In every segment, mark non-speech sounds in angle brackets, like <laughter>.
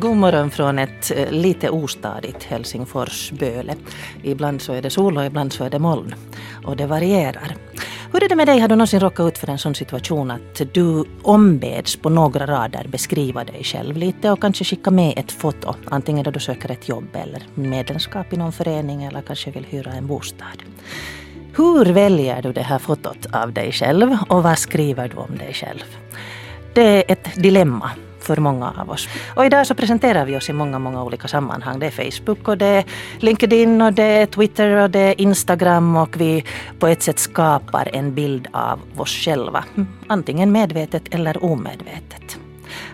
God morgon från ett eh, lite ostadigt Helsingfors Böle. Ibland så är det sol och ibland så är det moln. Och det varierar. Hur är det med dig? Har du någonsin råkat ut för en sån situation att du ombeds på några rader beskriva dig själv lite och kanske skicka med ett foto, antingen då du söker ett jobb eller medlemskap i någon förening eller kanske vill hyra en bostad. Hur väljer du det här fotot av dig själv och vad skriver du om dig själv? Det är ett dilemma för många av oss. Och idag så presenterar vi oss i många, många olika sammanhang. Det är Facebook och det är LinkedIn och det är Twitter och det är Instagram och vi på ett sätt skapar en bild av oss själva. Mm, antingen medvetet eller omedvetet.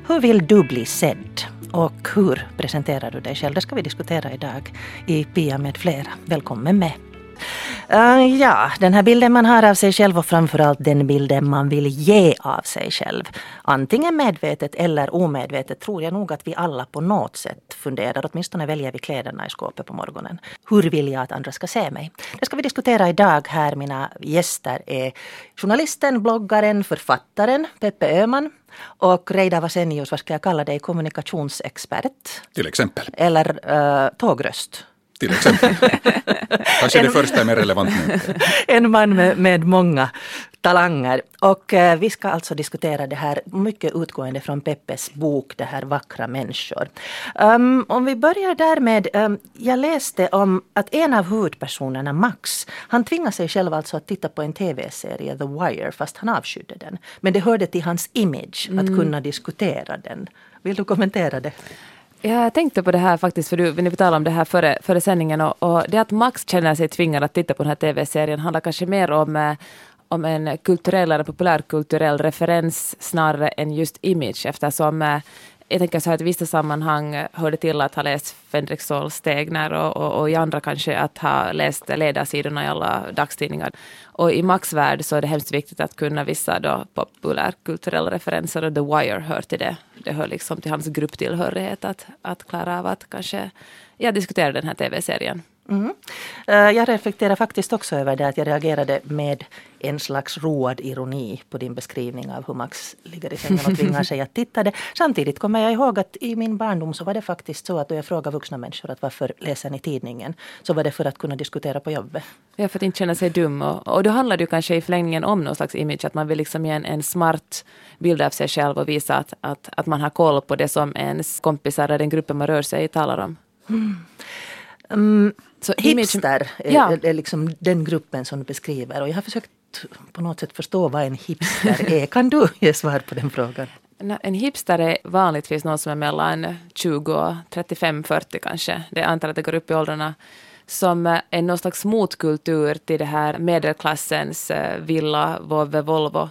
Hur vill du bli sedd? Och hur presenterar du dig själv? Det ska vi diskutera idag i Pia med flera. Välkommen med! Uh, ja, den här bilden man har av sig själv och framförallt den bilden man vill ge av sig själv. Antingen medvetet eller omedvetet tror jag nog att vi alla på något sätt funderar. Åtminstone väljer vi kläderna i skåpet på morgonen. Hur vill jag att andra ska se mig? Det ska vi diskutera idag här. Mina gäster är journalisten, bloggaren, författaren Peppe Öhman och Reidar Vasenius, vad ska jag kalla dig, kommunikationsexpert? Till exempel. Eller uh, tågröst? Till exempel. Kanske det första är mer relevant nu. en man med, med många talanger. Och eh, vi ska alltså diskutera det här mycket utgående från Peppes bok Det här vackra människor. Um, om vi börjar där med, um, jag läste om att en av huvudpersonerna, Max, han tvingade sig själv alltså att titta på en tv-serie, The Wire, fast han avskydde den. Men det hörde till hans image att mm. kunna diskutera den. Vill du kommentera det? Jag tänkte på det här faktiskt, för du, vi talade om det här före, före sändningen? Och, och det att Max känner sig tvingad att titta på den här tv-serien handlar kanske mer om eh, om en kulturell eller populärkulturell referens snarare än just image eftersom eh, jag tänker så här att i vissa sammanhang hör det till att ha läst Fänrik Stegner och, och, och, i andra kanske att ha läst ledarsidorna i alla dagstidningar. Och i Max värld så är det hemskt viktigt att kunna vissa då populärkulturella referenser och The Wire hör till det. Det hör liksom till hans grupptillhörighet att, att klara av att kanske ja, diskutera den här tv-serien. Mm. Eh, jag reflekterar faktiskt också över det att jag reagerade med en slags road ironi på din beskrivning av hur Max ligger i sängen och tvingar sig att titta det. Samtidigt kommer jag ihåg att i min barndom så var det faktiskt så att då jag frågade vuxna människor att varför läser ni tidningen? Så var det för att kunna diskutera på jobbet. Ja, för att inte känna sig dum. Och, och då handlar det kanske i förlängningen om någon slags image, att man vill liksom ge en, en smart bild av sig själv och visa att, att, att man har koll på det som ens kompisar eller den gruppen man rör sig i talar om. Mm. Um, så hipster är, ja. är, liksom den gruppen som du beskriver och jag har försökt på något sätt förstå vad en hipster <laughs> är. Kan du ge svar på den frågan? En hipster är vanligtvis någon som är mellan 20 och 35, 40 kanske. Det antar att det går upp i åldrarna. Som är någon slags motkultur till det här medelklassens eh, villa, Vove, Volvo.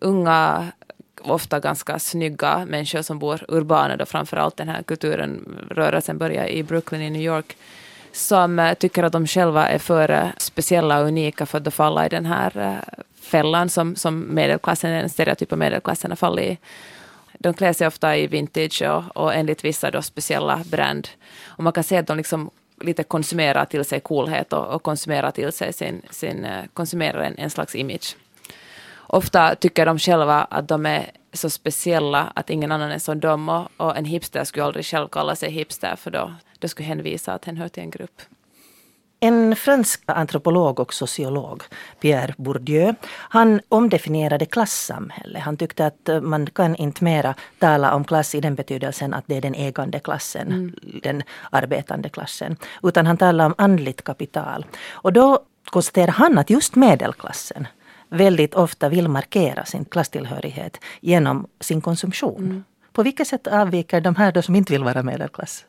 Unga ofta ganska snygga människor som bor urbana då framförallt den här kulturen, rörelsen börjar i Brooklyn i New York som eh, tycker att de själva är för eh, speciella och unika för att falla i den här eh, fällan som, som medelklassen, den stereotypa medelklassen har fallit i. De klär sig ofta i vintage och, och enligt vissa då speciella brand. Och man kan se att de liksom lite konsumerar till sig coolhet och, och konsumerar till sig sin, sin konsumerar en, en slags image. Ofta tycker de själva att de är så speciella att ingen annan är som dem och, och en hipster skulle aldrig själv kalla sig hipster för då, då skulle hen visa att hen hör till en grupp. En fransk antropolog och sociolog, Pierre Bourdieu, han omdefinierade klassamhälle. Han tyckte att man kan inte mera tala om klass i den betydelsen att det är den ägande klassen, mm. den arbetande klassen. Utan han talade om andligt kapital. Och då konstaterar han att just medelklassen väldigt ofta vill markera sin klasstillhörighet genom sin konsumtion. Mm. På vilket sätt avviker de här då som inte vill vara medelklass?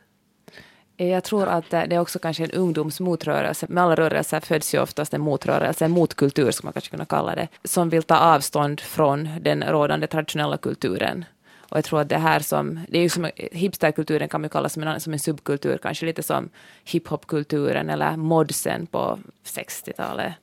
Jag tror att det är också kanske en ungdomsmotrörelse. Med alla rörelser föds ju oftast en motrörelse, en motkultur skulle man kanske kunna kalla det, som vill ta avstånd från den rådande traditionella kulturen. Och jag tror att det här som, det är ju som hipsterkulturen kan man kalla som en, som en subkultur, kanske lite som hiphopkulturen eller modsen på 60-talet.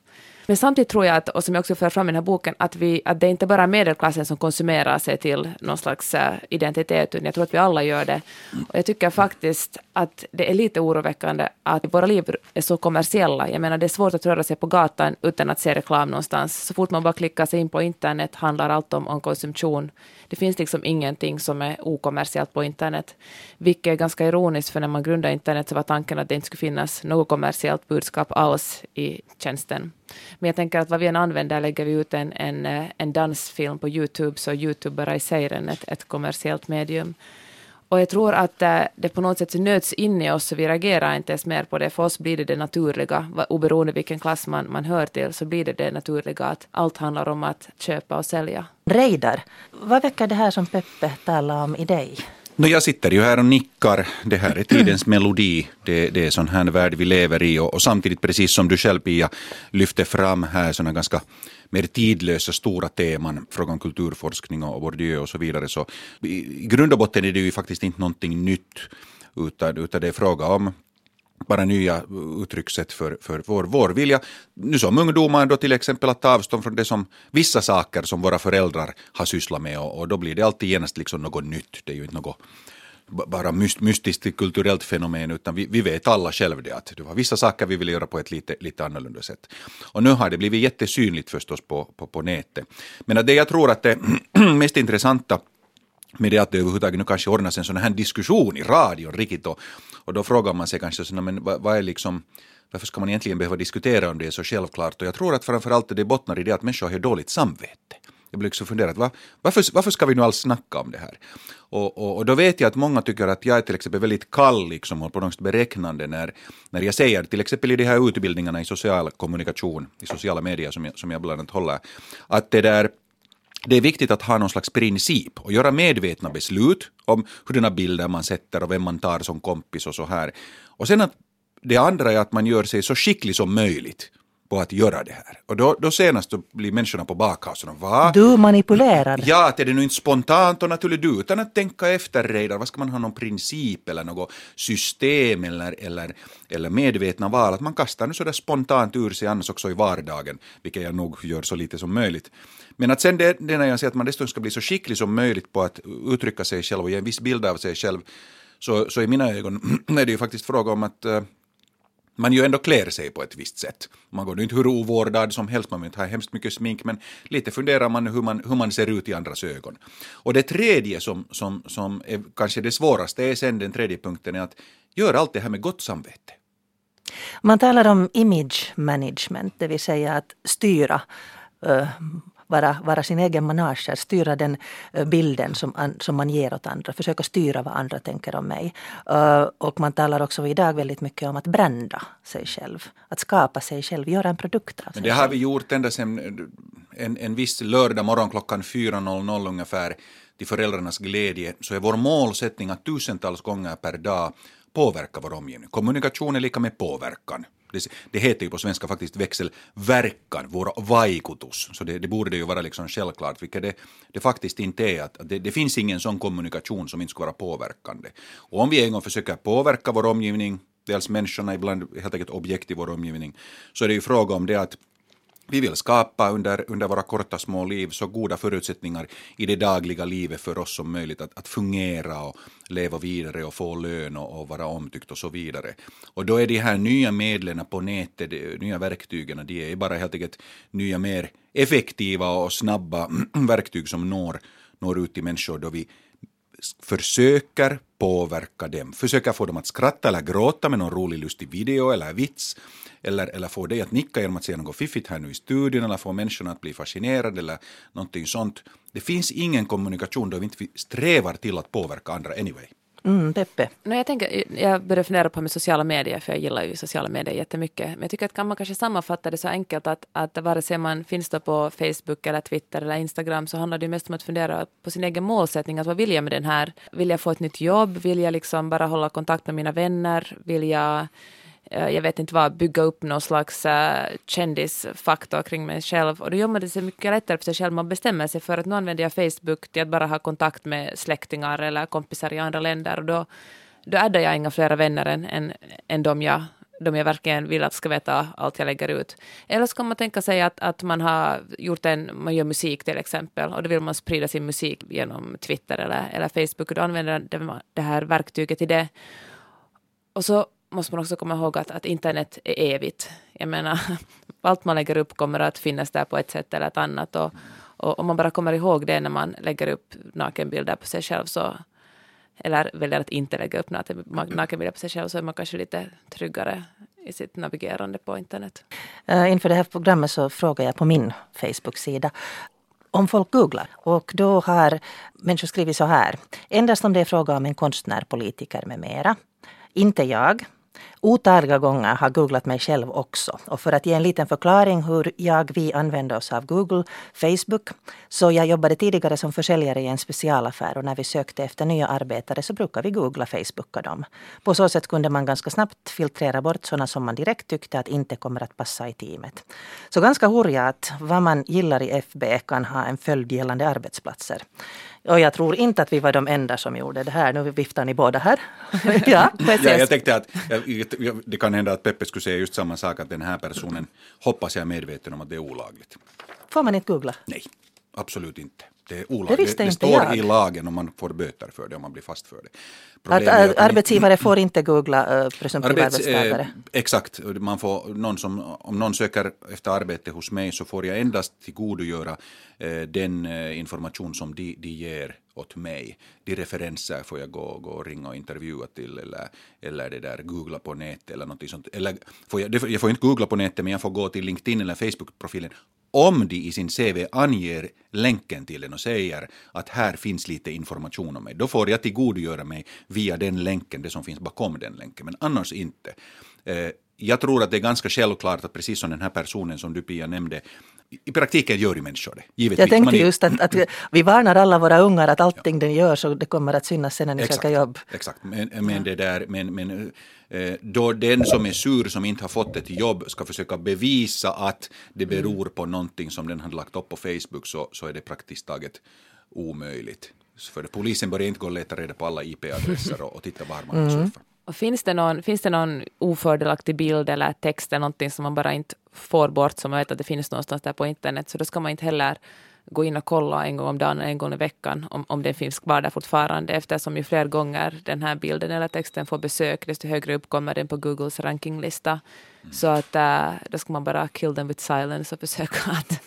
Men samtidigt tror jag, att, och som jag också för fram i den här boken, att, vi, att det är inte bara är medelklassen som konsumerar sig till någon slags eh, identitet, utan jag tror att vi alla gör det. Och jag tycker faktiskt att det är lite oroväckande att våra liv är så kommersiella. Jag menar, det är svårt att röra sig på gatan utan att se reklam någonstans. Så fort man bara klickar sig in på internet handlar allt om, om konsumtion. Det finns liksom ingenting som är okommersiellt på internet, vilket är ganska ironiskt, för när man grundade internet så var tanken att det inte skulle finnas något kommersiellt budskap alls i tjänsten. Men jag tänker att vad vi än använder, lägger vi ut en, en, eh, en dansfilm på Youtube, så Youtube bara i sig är ett, ett kommersiellt medium. Och jag tror att eh, det på något sätt nöts in i oss, så vi reagerar inte ens mer på det. För oss blir det det naturliga, oberoende vilken klass man, man hör till, så blir det det naturliga att allt handlar om att köpa och sälja. Reidar, vad väcker det här som Peppe talar om i dig? No, jag sitter ju här och nickar. Det här är tidens <clears throat> melodi. Det, det är sån här värld vi lever i. Och, och, samtidigt, precis som du själv Pia lyfter fram här, såna ganska mer tidlösa stora teman, frågan kulturforskning och Bourdieu och så vidare. Så i grund och botten är det ju faktiskt inte någonting nytt, utan, utan det är fråga om bara nya uttryckssätt för, för vår, vår vilja, nu som ungdomar då till exempel att ta avstånd från det som vissa saker som våra föräldrar har sysslat med och, och då blir det alltid genast liksom något nytt. Det är ju inte något bara mystiskt kulturellt fenomen utan vi, vi vet alla själva det att det var vissa saker vi ville göra på ett lite, lite annorlunda sätt. Och nu har det blivit jättesynligt förstås på, på, på nätet. Men det jag tror att det <clears throat> mest intressanta med det att det överhuvudtaget nu kanske ordnas en sån här diskussion i radion riktigt och, och då frågar man sig kanske så, men vad, vad är liksom varför ska man egentligen behöva diskutera om det är så självklart? Och jag tror att framförallt det bottnar i det att människor har dåligt samvete. Jag blir liksom funderat, var, varför, varför ska vi nu alls snacka om det här? Och, och, och, då vet jag att många tycker att jag är till exempel väldigt kall liksom, och på något sätt beräknande när, när jag säger, till exempel i de här utbildningarna i social kommunikation, i sociala medier som jag, som jag bland annat håller, att det där det är viktigt att ha någon slags princip och göra medvetna beslut om hurdana bilder man sätter och vem man tar som kompis och så här. Och sen att det andra är att man gör sig så skicklig som möjligt på att göra det här. Och då, då senast då blir människorna på bakhasorna. Va? Du manipulerar. Ja, att är det nu inte spontant och naturligt utan att tänka efter redan. Vad ska man ha någon princip eller något system eller, eller, eller medvetna val? Att man kastar nu sådär spontant ur sig annars också i vardagen, vilket jag nog gör så lite som möjligt. Men att sen det, det när jag säger att man dessutom ska bli så skicklig som möjligt på att uttrycka sig själv och ge en viss bild av sig själv, så, så i mina ögon <clears throat> är det ju faktiskt fråga om att uh, man ju ändå klär sig på ett visst sätt. Man går ju inte hur ovårdad som helst, man vill inte ha hemskt mycket smink, men lite funderar man hur man, hur man ser ut i andras ögon. Och det tredje som, som, som är kanske det svåraste är sen den tredje punkten är att göra allt det här med gott samvete. Man talar om image management, det vill säga att styra uh, vara, vara sin egen manager, styra den eh, bilden som, som man ger åt andra, försöka styra vad andra tänker om mig. Uh, och man talar också idag väldigt mycket om att brända sig själv, att skapa sig själv, göra en produkt av sig Men det har vi gjort ända sedan en, en viss lördag morgon klockan 4.00 ungefär till föräldrarnas glädje så är vår målsättning att tusentals gånger per dag påverka vår omgivning. Kommunikation är lika med påverkan. Det, det heter ju på svenska faktiskt växelverkan, vår vaikutus, så det, det, borde det ju vara liksom självklart, vilket det, det faktiskt inte är. Att det, det finns ingen sån kommunikation som inte skulle vara påverkande. Och om vi en gång försöker påverka vår omgivning, dels människorna, ibland helt enkelt objekt i vår omgivning, så är det ju fråga om det att vi vill skapa under, under våra korta små liv så goda förutsättningar i det dagliga livet för oss som möjligt att, att fungera och leva vidare och få lön och, och, vara omtyckt och så vidare. Och då är de här nya medlen på nätet, de nya verktygen, de är bara helt enkelt nya mer effektiva och snabba <clears throat> verktyg som når, når ut till människor då vi försöker påverka dem, försöker få dem att skratta eller gråta med någon rolig lustig video eller vits eller, eller få dig att nicka genom att säga något fiffigt här nu i studion eller få människorna att bli fascinerade eller någonting sånt. Det finns ingen kommunikation då vi inte strävar till att påverka andra anyway. Mm, Peppe? No, jag, tänker, jag började fundera på med sociala medier, för jag gillar ju sociala medier jättemycket. Men jag tycker att kan man kanske sammanfatta det så enkelt att, att vare sig man finns då på Facebook eller Twitter eller Instagram så handlar det mest om att fundera på sin egen målsättning. Att vad vill jag med den här? Vill jag få ett nytt jobb? Vill jag liksom bara hålla kontakt med mina vänner? Vill jag Eh, jag vet inte vad, bygga upp någon slags uh, kändisfaktor kring mig själv. Och då gör man det sig mycket lättare för sig själv. Man bestämmer sig för att nu använder jag Facebook till att bara ha kontakt med släktingar eller kompisar i andra länder. Och då, då addar jag inga flera vänner än, än, än de, jag, de jag verkligen vill att ska veta allt jag lägger ut. Eller så kan man tänka sig att, att man har gjort en, man gör musik till exempel och då vill man sprida sin musik genom Twitter eller, eller Facebook och då använder man det här verktyget till det. Och så måste man också komma ihåg att, att internet är evigt. Jag menar, <laughs> allt man lägger upp kommer att finnas där på ett sätt eller ett annat. Och, Och om man bara kommer ihåg det när man lägger upp nakenbilder på sig själv så eller väljer att inte lägga upp nakenbilder på sig själv så är man kanske lite tryggare i sitt navigerande på internet. Eh, inför det här programmet så frågar jag på min Facebook-sida om folk googlar. Och då har människor skrivit så här. Endast om det är fråga om en konstnär, politiker med mera. Inte jag. Otaliga gånger har googlat mig själv också. Och för att ge en liten förklaring hur jag, vi använder oss av Google, Facebook. Så jag jobbade tidigare som försäljare i en specialaffär och när vi sökte efter nya arbetare så brukar vi googla Facebooka dem. På så sätt kunde man ganska snabbt filtrera bort sådana som man direkt tyckte att inte kommer att passa i teamet. Så ganska hurja att vad man gillar i FB kan ha en följd gällande arbetsplatser. Och jag tror inte att vi var de enda som gjorde det här. Nu viftar ni båda här. <laughs> ja, ja, jag tänkte att det kan hända att Peppe skulle säga just samma sak, att den här personen hoppas jag är medveten om att det är olagligt. Får man inte googla? Nej, absolut inte. Det är olagligt. Det, det, det står jag. i lagen och man får böter för det om man blir fast för det. Att, att arbetsgivare får inte googla uh, presumtiva Arbets, arbetstagare? Eh, exakt. Man får, någon som, om någon söker efter arbete hos mig så får jag endast tillgodogöra eh, den eh, information som de, de ger åt mig. De referenser får jag gå, gå och ringa och intervjua till eller, eller det där googla på nätet eller något sånt. Eller får jag, jag får inte googla på nätet men jag får gå till LinkedIn eller Facebook-profilen om de i sin CV anger länken till den och säger att här finns lite information om mig, då får jag tillgodogöra mig via den länken, det som finns bakom den länken, men annars inte. Eh, jag tror att det är ganska självklart att precis som den här personen som du Pia nämnde, i praktiken gör ju människor det. Givetvis. Jag tänkte just att, att, vi varnar alla våra ungar att allting ja. den gör så det kommer att synas sen när ni exakt, söker jobb. Exakt, men, men, det där, men, men eh, då den som är sur som inte har fått ett jobb ska försöka bevisa att det beror på någonting som den har lagt upp på Facebook så, så är det praktiskt taget omöjligt. För polisen börjar inte gå och leta reda på alla IP-adresser och, och titta var man mm. surfar. Och finns, det någon, finns det någon ofördelaktig bild eller text eller någonting som man bara inte får bort som man vet att det finns någonstans där på internet så då ska man inte heller gå in och kolla en gång om dagen, en gång i veckan om, om den finns kvar där fortfarande eftersom ju fler gånger den här bilden eller texten får besök desto högre upp kommer den på Googles rankinglista. Mm. Så att uh, då ska man bara kill them with silence och försöka att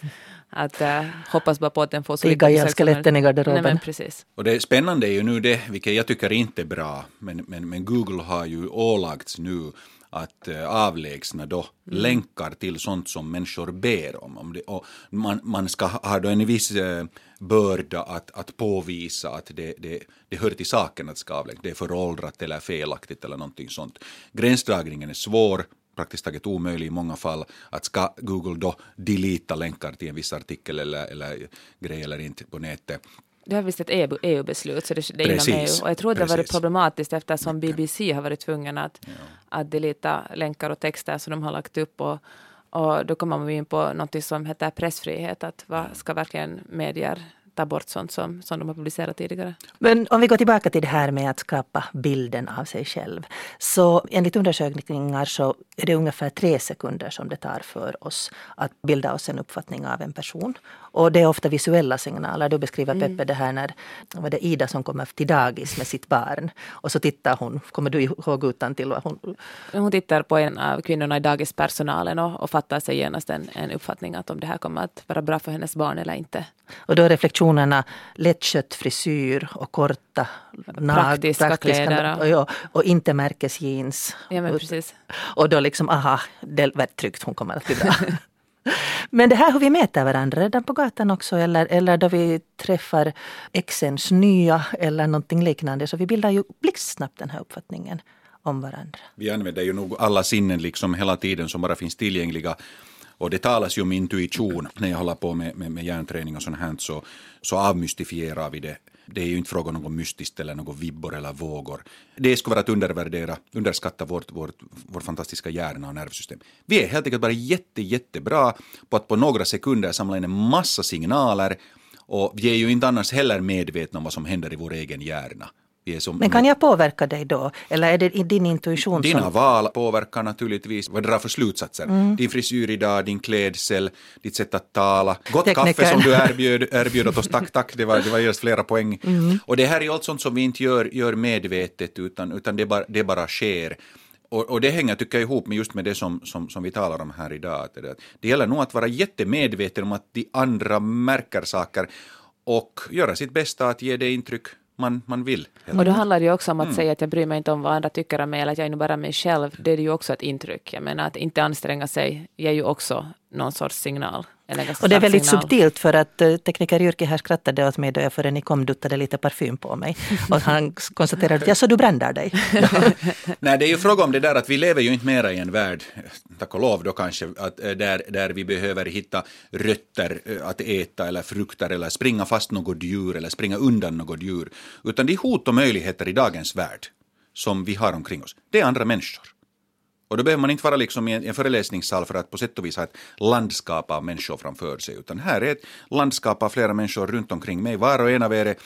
att uh, hoppas bara på att den får så Tigga ihjäl skeletten i garderoben. Nej, precis. Och det spännande är ju nu det, vilket jag tycker inte är bra, men, men, men Google har ju ålagts nu att uh, avlägsna då mm. länkar till sånt som människor ber om. om det, och man, man ska ha då en viss uh, börda att, att påvisa att det, det, det hör till saken att ska avlägsna, det är föråldrat eller felaktigt eller någonting sånt. Gränsdragningen är svår, praktiskt taget omöjlig i många fall. Att ska Google då delita länkar till en viss artikel eller, eller grej eller inte på nätet det har visst ett EU-beslut, så det, det är precis, inom EU. Och jag tror det har varit problematiskt eftersom BBC har varit tvungen att, ja. att delita länkar och texter som de har lagt upp. Och, och då kommer man in på något som heter pressfrihet, att vad ska verkligen medier ta bort sånt som, som de har publicerat tidigare. Men om vi går tillbaka till det här med att skapa bilden av sig själv. Så enligt undersökningar så är det ungefär tre sekunder som det tar för oss att bilda oss en uppfattning av en person. Och det är ofta visuella signaler. Du beskriver mm. Peppe det här när var det Ida som kommer till dagis med sitt barn. Och så tittar hon, kommer du ihåg utan till vad hon... Hon tittar på en av kvinnorna i dagispersonalen och, och fattar sig genast en, en uppfattning att om det här kommer att vara bra för hennes barn eller inte. Och då är reflektionerna lättskött frisyr och korta praktiska, praktiska kläder. Och, ja, och inte märkesjeans. Ja, men precis. Och då liksom, aha, det är tryggt, hon kommer att bli bra. <laughs> Men det här hur vi mäter varandra redan på gatan också eller, eller då vi träffar exens nya eller någonting liknande. Så vi bildar ju blixtsnabbt den här uppfattningen om varandra. Vi använder ju nog alla sinnen liksom hela tiden som bara finns tillgängliga. Och det talas ju om intuition. När jag håller på med, med, med hjärnträning och sånt här så, så avmystifierar vi det det är ju inte fråga om något mystiskt eller något vibbor eller vågor. Det skulle vara att undervärdera, underskatta vårt, vårt, vår fantastiska hjärna och nervsystem. Vi är helt enkelt bara jätte, jättebra på att på några sekunder samla in en massa signaler och vi är ju inte annars heller medvetna om vad som händer i vår egen hjärna. Men kan jag påverka dig då? Eller är det din intuition Dina som... val påverkar naturligtvis vad du drar för slutsatser. Mm. Din frisyr idag, din klädsel, ditt sätt att tala. Gott Tekniker. kaffe som du erbjöd, erbjöd åt oss, tack, tack, det var, det var just flera poäng. Mm. Och det här är allt sånt som vi inte gör, gör medvetet utan, utan det, bara, det bara sker. Och, och, det hänger, tycker jag, ihop med just med det som, som, som vi talar om här idag. Att det, det gäller nog att vara jättemedveten om att de andra märker saker och göra sitt bästa att ge det intryck man, man vill. Och då handlar det ju också om att mm. säga att jag bryr mig inte om vad andra tycker om mig eller att jag är nu bara mig själv. Det är ju också ett intryck. Jag menar att inte anstränga sig ger ju också någon sorts signal. Och det är väldigt signal. subtilt för att uh, tekniker Jyrki här skrattade åt mig då jag före ni kom duttade lite parfym på mig. <laughs> Och han konstaterade att så du bränder dig. <laughs> Nej, det är ju fråga om det där att vi lever ju inte mera i en värld, tack och lov då kanske, att, uh, där, där vi behöver hitta rötter uh, att äta eller frukter eller springa fast något djur eller springa undan något djur. Utan det är hot och möjligheter i dagens värld som vi har omkring oss. Det är andra människor. Och då behöver man inte vara liksom i en, föreläsningssal för att på sätt och vis ha ett landskap av människor framför sig, utan här är ett landskap av flera människor runt omkring mig. Var och en av er är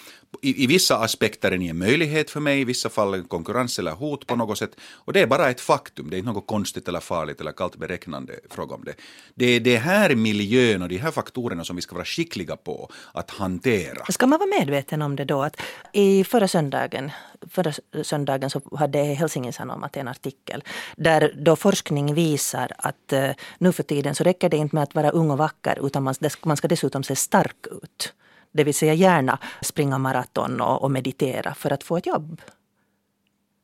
i, i vissa aspekter är ni en möjlighet för mig, i vissa fall en konkurrens eller hot på något sätt. Och det är bara ett faktum, det är inte något konstigt eller farligt eller kallt beräknande fråga om det. Det är det här miljön och de här faktorerna som vi ska vara skickliga på att hantera. Ska man vara medveten om det då att i förra söndagen, förra söndagen så hade Helsingin Sanomat en artikel där då forskning visar att eh, nu för tiden så räcker det inte med att vara ung och vacker utan man, man ska dessutom se stark ut. Det vill säga gärna springa maraton och, och meditera för att få ett jobb.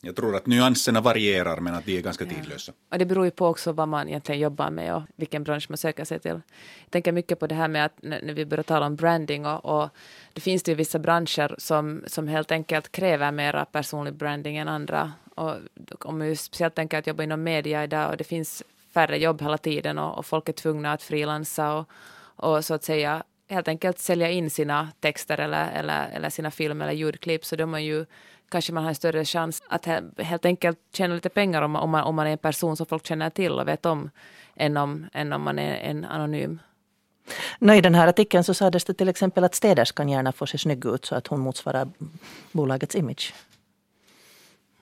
Jag tror att nyanserna varierar men att de är ganska tidlösa. Ja. Och det beror ju på också vad man egentligen jobbar med och vilken bransch man söker sig till. Jag tänker mycket på det här med att när vi börjar tala om branding och, och det finns det ju vissa branscher som, som helt enkelt kräver mera personlig branding än andra. Och om vi speciellt tänker att jobba inom media idag och det finns färre jobb hela tiden och, och folk är tvungna att frilansa och, och så att säga helt enkelt sälja in sina texter eller, eller, eller sina filmer eller ljudklipp så då man ju kanske man har en större chans att helt enkelt tjäna lite pengar om man, om man, om man är en person som folk känner till och vet om än om, än om man är en anonym. No, I den här artikeln så sades det till exempel att städerskan gärna får se snygg ut så att hon motsvarar bolagets image.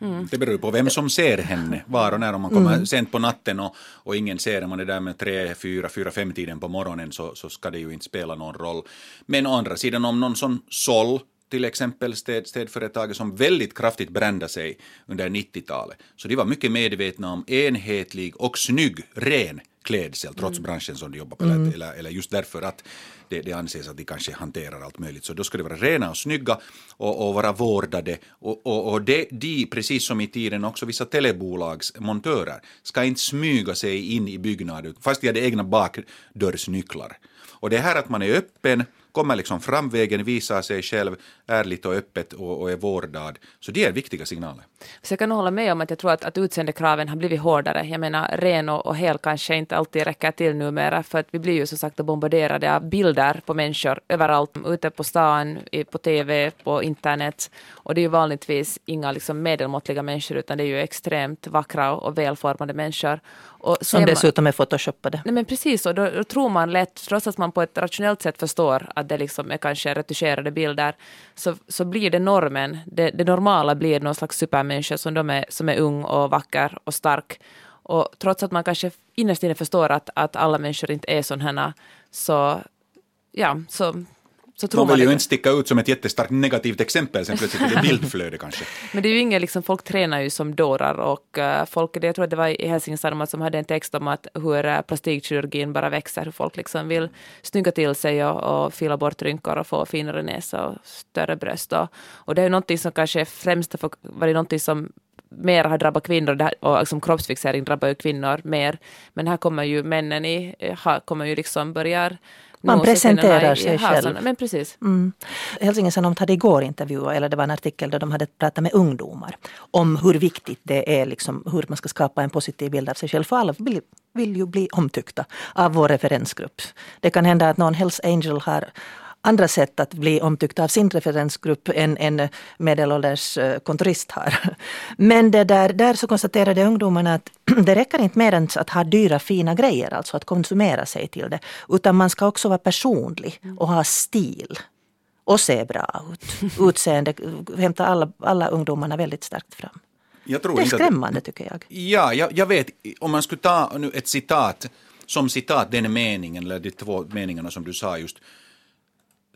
Mm. Det beror på vem som ser henne, var och när. Om man kommer mm. sent på natten och, och ingen ser om man är där med tre, fyra, fyra, fem tiden på morgonen så, så ska det ju inte spela någon roll. Men å andra sidan om någon sån Sol till exempel städ, städföretaget som väldigt kraftigt brände sig under 90-talet. Så de var mycket medvetna om enhetlig och snygg, ren klädsel trots mm. branschen som de jobbar på. Mm. Eller, eller just därför att det, det anses att de kanske hanterar allt möjligt. Så då ska de vara rena och snygga och, och vara vårdade. Och, och, och de, de, precis som i tiden också vissa telebolags montörer, ska inte smyga sig in i byggnader fast de hade egna bakdörrsnycklar. Och det här att man är öppen kommer liksom framvägen, visar sig själv ärligt och öppet och, och är vårdad. Så det är viktiga signaler. Så jag kan hålla med om att jag tror att, att utseendekraven har blivit hårdare. Jag menar ren och, och hel kanske inte alltid räcker till numera för att vi blir ju som sagt bombarderade av bilder på människor överallt, ute på stan, på TV, på internet. Och det är ju vanligtvis inga liksom medelmåttliga människor utan det är ju extremt vackra och välformade människor. Och Som dessutom är photoshoppade. Nej men precis, och då, då, tror man lätt, trots att man på ett rationellt sätt förstår att det liksom är kanske retuscherade bilder, så, så blir det normen. Det, det normala blir någon slags supermänniska som, de är, som är ung och vacker och stark. Och trots att man kanske innerst inne förstår att, att alla människor inte är sådana, så ja, så så tror Man vill ju inte sticka ut som ett jättestarkt negativt exempel, sen plötsligt är det <laughs> bildflöde kanske. Men det är ju inget, liksom, folk tränar ju som dårar och uh, folk, jag tror att det var i Helsingin som hade en text om att hur uh, plastikkirurgin bara växer, hur folk liksom vill snygga till sig och, och fila bort rynkor och få finare näsa och större bröst. Och, och det är ju någonting som kanske främst har varit någonting som mer har drabbat kvinnor och liksom kroppsfixering drabbar ju kvinnor mer. Men här kommer ju männen i, kommer ju liksom börjar man presenterar sig själv. Men precis. Mm. Helsingin Sanomat hade igår intervjuat, eller det var en artikel där de hade pratat med ungdomar om hur viktigt det är, liksom, hur man ska skapa en positiv bild av sig själv. För alla vill, vill ju bli omtyckta av vår referensgrupp. Det kan hända att någon Hells Angel har andra sätt att bli omtyckt av sin referensgrupp än en medelålders eh, kontorist har. <laughs> Men det där, där så konstaterade ungdomarna att <clears throat> det räcker inte mer än att ha dyra fina grejer, alltså att konsumera sig till det. Utan man ska också vara personlig och ha stil. Och se bra ut. <laughs> Utseende hämtar alla, alla ungdomarna väldigt starkt fram. det är skrämmande tycker jag. Ja, jag, jag vet, om man skulle ta nu ett citat, som citat den meningen, eller de två meningarna som du sa just,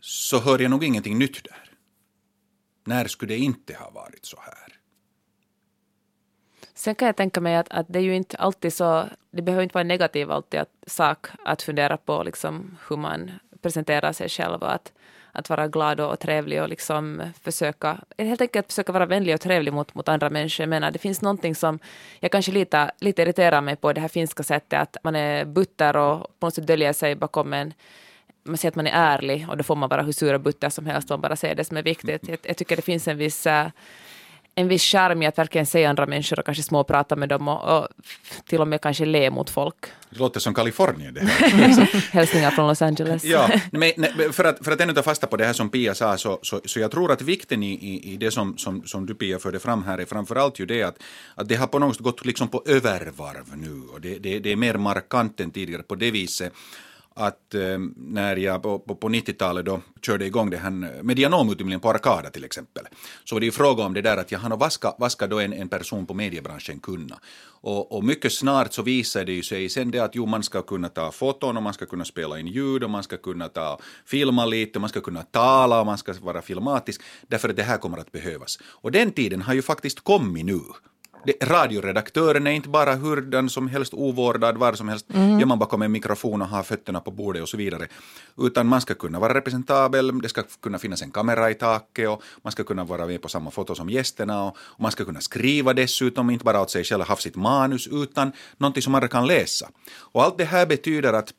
så hör jag nog ingenting nytt där. När skulle det inte ha varit så här? Sen kan jag tänka mig att, att det är ju inte alltid så, det behöver inte vara en negativ alltid att, sak att fundera på liksom hur man presenterar sig själv och att, att vara glad och trevlig och liksom försöka, helt enkelt försöka vara vänlig och trevlig mot, mot andra människor. Jag menar, det finns någonting som jag kanske lite, lite irriterar mig på, det här finska sättet att man är butter och på något sätt döljer sig bakom en man säger att man är ärlig och då får man vara hur sur och butter som helst, man bara säger det som är viktigt. Jag, jag tycker det finns en viss uh, en viss charm i att verkligen se andra människor och kanske småprata med dem och, och till och med kanske le mot folk. Det låter som Kalifornien det här. <laughs> Hälsningar från Los Angeles. ja, men, för, att, för att ännu ta fasta på det här som Pia sa, så, så, så jag tror att vikten i, i, i det som, som, som du Pia förde fram här är framförallt ju det att, att det har på något sätt gått liksom på övervarv nu och det, det, det är mer markant än tidigare på det viset att eh, när jag på, på, på 90-talet då körde igång det här medianomutbildningen på Arkada till exempel, så var det ju fråga om det där att jaha, vad ska, vad ska då en, en person på mediebranschen kunna? Och, och mycket snart så visade det ju sig sen det att jo, man ska kunna ta foton och man ska kunna spela in ljud och man ska kunna ta, filma lite man ska kunna tala och man ska vara filmatisk, därför att det här kommer att behövas. Och den tiden har ju faktiskt kommit nu radioredaktören är inte bara hurdan som helst, ovårdad var som helst, mm. gör man bakom en mikrofon och har fötterna på bordet och så vidare. Utan man ska kunna vara representabel, det ska kunna finnas en kamera i taket och man ska kunna vara med på samma foto som gästerna och, och man ska kunna skriva dessutom, inte bara åt sig själv, haft sitt manus, utan någonting som andra kan läsa. Och allt det här betyder att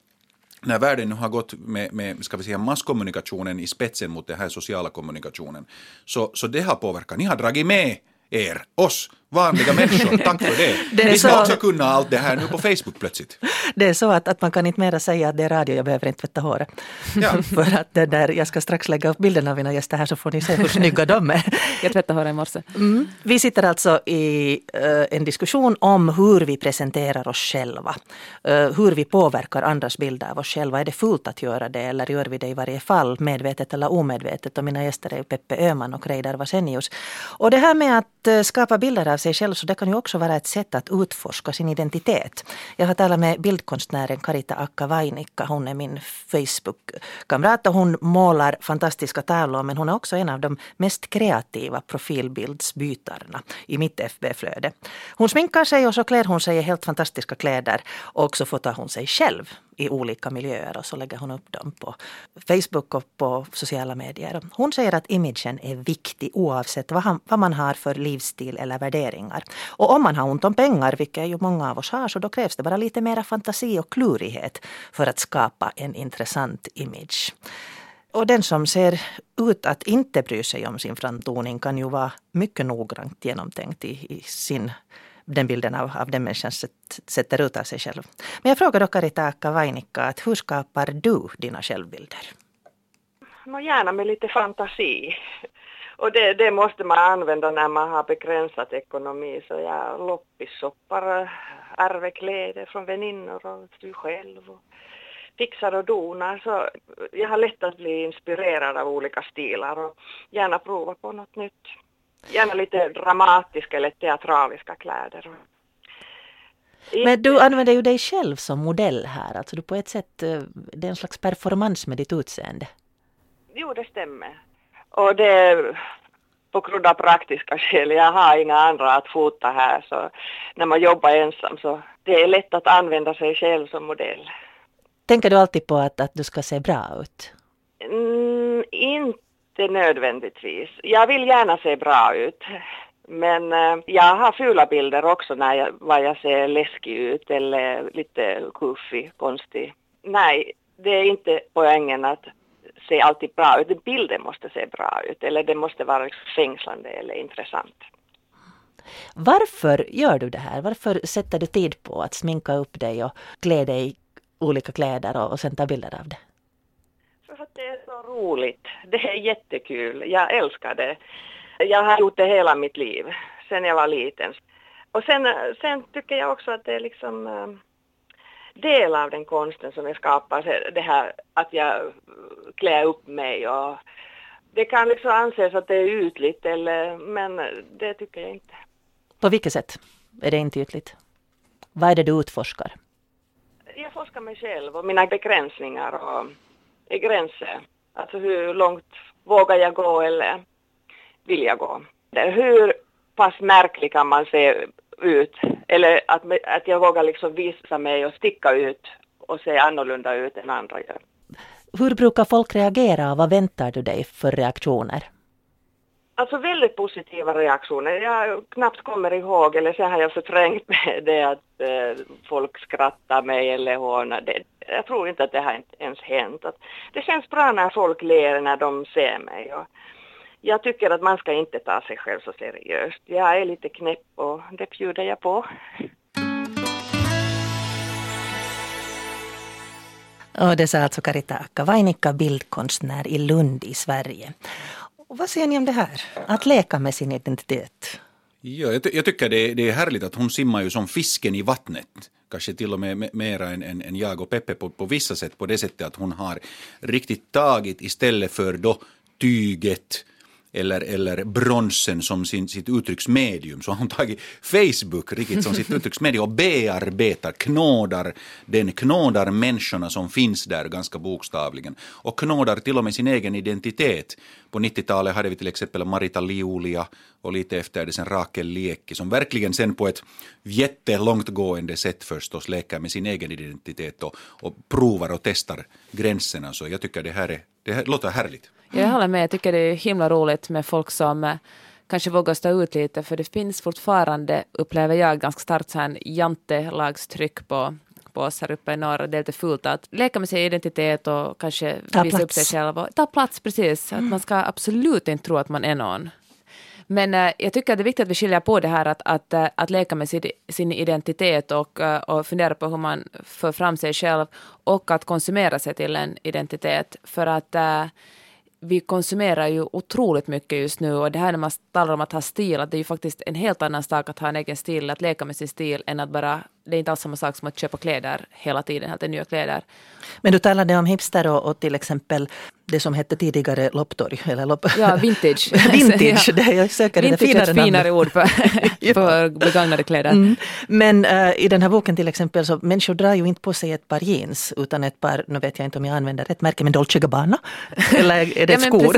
när världen nu har gått med, med ska vi säga, masskommunikationen i spetsen mot den här sociala kommunikationen, så, så det har påverkat. Ni har dragit med er, oss, vanliga människor. <laughs> Tack för det. det Vi ska så... också kunna allt det här nu på Facebook plötsligt. Det är så att, att man kan inte mera säga att det är radio, jag behöver inte tvätta håret. Ja. <laughs> för att det där, jag ska strax lägga upp bilden av mina gäster här så får ni se hur snygga de är. jag tvättade håret i morse. Mm. Vi sitter alltså i uh, en diskussion om hur vi presenterar oss själva. Uh, hur vi påverkar andras bilder av oss själva. Är det fullt att göra det eller gör vi det i varje fall medvetet eller omedvetet? Och mina gäster är Peppe Öhman och Reidar Vasenius. Och det här med att uh, skapa bilder av sig själv så det kan ju också vara ett sätt att utforska sin identitet. Jag har talat med bildkonstnären Karita Akka Vainikka. Hon är min Facebook-kamrat och hon målar fantastiska tavlor men hon är också en av de mest kreativa profilbildsbytarna i mitt FB-flöde. Hon sminkar sig och så klär hon sig i helt fantastiska kläder och så fotar hon sig själv i olika miljöer och så lägger hon upp dem på Facebook och på sociala medier. Hon säger att imagen är viktig oavsett vad, han, vad man har för livsstil eller värderingar. Och om man har ont om pengar, vilket ju många av oss har, så då krävs det bara lite mera fantasi och klurighet för att skapa en intressant image. Och den som ser ut att inte bry sig om sin framtoning kan ju vara mycket noggrant genomtänkt i, i sin den bilden av, av den människan sätter ut av sig själv. Men jag frågar då Karita Vainikka, att hur skapar du dina självbilder? Nå, gärna med lite fantasi. Och det, det, måste man använda när man har begränsat ekonomi. Så jag loppissoppar ärvekläder från väninnor och du själv. Och fixar och donar. Så jag har lätt att bli inspirerad av olika stilar och gärna prova på något nytt. Gärna lite dramatiska eller teatraliska kläder. Men du använder ju dig själv som modell här, alltså du på ett sätt, eh, det är en slags performance med ditt utseende. Jo, det stämmer. Och det är på grund av praktiska skäl, jag har inga andra att fota här så när man jobbar ensam så det är lätt att använda sig själv som modell. Tänker du alltid på att, att du ska se bra ut? Mm, inte inte nödvändigtvis. Jag vill gärna se bra ut. Men eh, jag har fula bilder också när jag, vad jag ser läskig ut eller lite kuffig, konstig. Nej, det är inte poängen att se alltid bra ut. Bilden måste se bra ut eller det måste vara fängslande eller intressant. Varför gör du det här? Varför sätter du tid på att sminka upp dig och klä dig i olika kläder och, och sen ta bilder av det? För att det är så roligt. Det är jättekul. Jag älskar det. Jag har gjort det hela mitt liv, sen jag var liten. Och sen, sen tycker jag också att det är liksom äh, del av den konsten som jag skapar, det här att jag klär upp mig och det kan liksom anses att det är ytligt eller, men det tycker jag inte. På vilket sätt är det inte ytligt? Vad är det du utforskar? Jag forskar mig själv och mina begränsningar och är gränser. Alltså hur långt vågar jag gå eller vill jag gå? Hur pass märklig kan man se ut. Eller att, att jag vågar liksom visa mig och sticka ut och se annorlunda ut än andra gör. Hur brukar folk reagera och vad väntar du dig för reaktioner? Alltså väldigt positiva reaktioner. Jag knappt kommer ihåg, eller så har jag förträngt med <laughs> det att eh, folk skrattar mig eller hånar. Det, jag tror inte att det har ens hänt. Att det känns bra när folk ler när de ser mig. Och jag tycker att man ska inte ta sig själv så seriöst. Jag är lite knäpp och det bjuder jag på. Och det sa alltså Karita Akavainikka, bildkonstnär i Lund i Sverige. Och vad säger ni om det här? Att leka med sin identitet? Ja, jag, ty jag tycker det är, det är härligt att hon simmar ju som fisken i vattnet. Kanske till och med mera än, än, än jag och Peppe på, på vissa sätt på det sättet att hon har riktigt tagit istället för då tyget eller, eller bronsen som sin, sitt uttrycksmedium så har hon tagit Facebook riktigt som sitt uttrycksmedium och bearbetar, knådar den, knådar människorna som finns där ganska bokstavligen och knådar till och med sin egen identitet. På 90-talet hade vi till exempel Marita Liulia och lite efter det sen Rakel Liekki som verkligen sen på ett jättelångtgående sätt förstås leker med sin egen identitet och, och provar och testar gränserna. Så jag tycker det här, är, det här låter härligt. Jag håller med. Jag tycker det är himla roligt med folk som eh, kanske vågar stå ut lite, för det finns fortfarande, upplever jag, ganska starkt så här jantelagstryck på på oss här uppe i norr. Det är lite fult att leka med sin identitet och kanske ta visa plats. upp sig själv. Och ta plats, precis. Mm. Att man ska absolut inte tro att man är någon. Men äh, jag tycker att det är viktigt att vi skiljer på det här att, att, äh, att leka med sin, sin identitet och, äh, och fundera på hur man för fram sig själv och att konsumera sig till en identitet. För att vi konsumerar ju otroligt mycket just nu och det här när man talar om att ha stil, att det är ju faktiskt en helt annan sak att ha en egen stil, att leka med sin stil än att bara, det är inte alls samma sak som att köpa kläder hela tiden, helt nya kläder. Men du talade om hipster och, och till exempel det som hette tidigare lopptorg. Eller lopp... Ja, vintage. <laughs> vintage, ja. det, jag söker vintage det finare är ett finare ord för, <laughs> för begagnade kläder. Mm. Men uh, i den här boken till exempel så människor drar ju inte på sig ett par jeans utan ett par, nu vet jag inte om jag använder rätt märke, men Dolce Gabbana. <laughs> Eller är det ja, skor?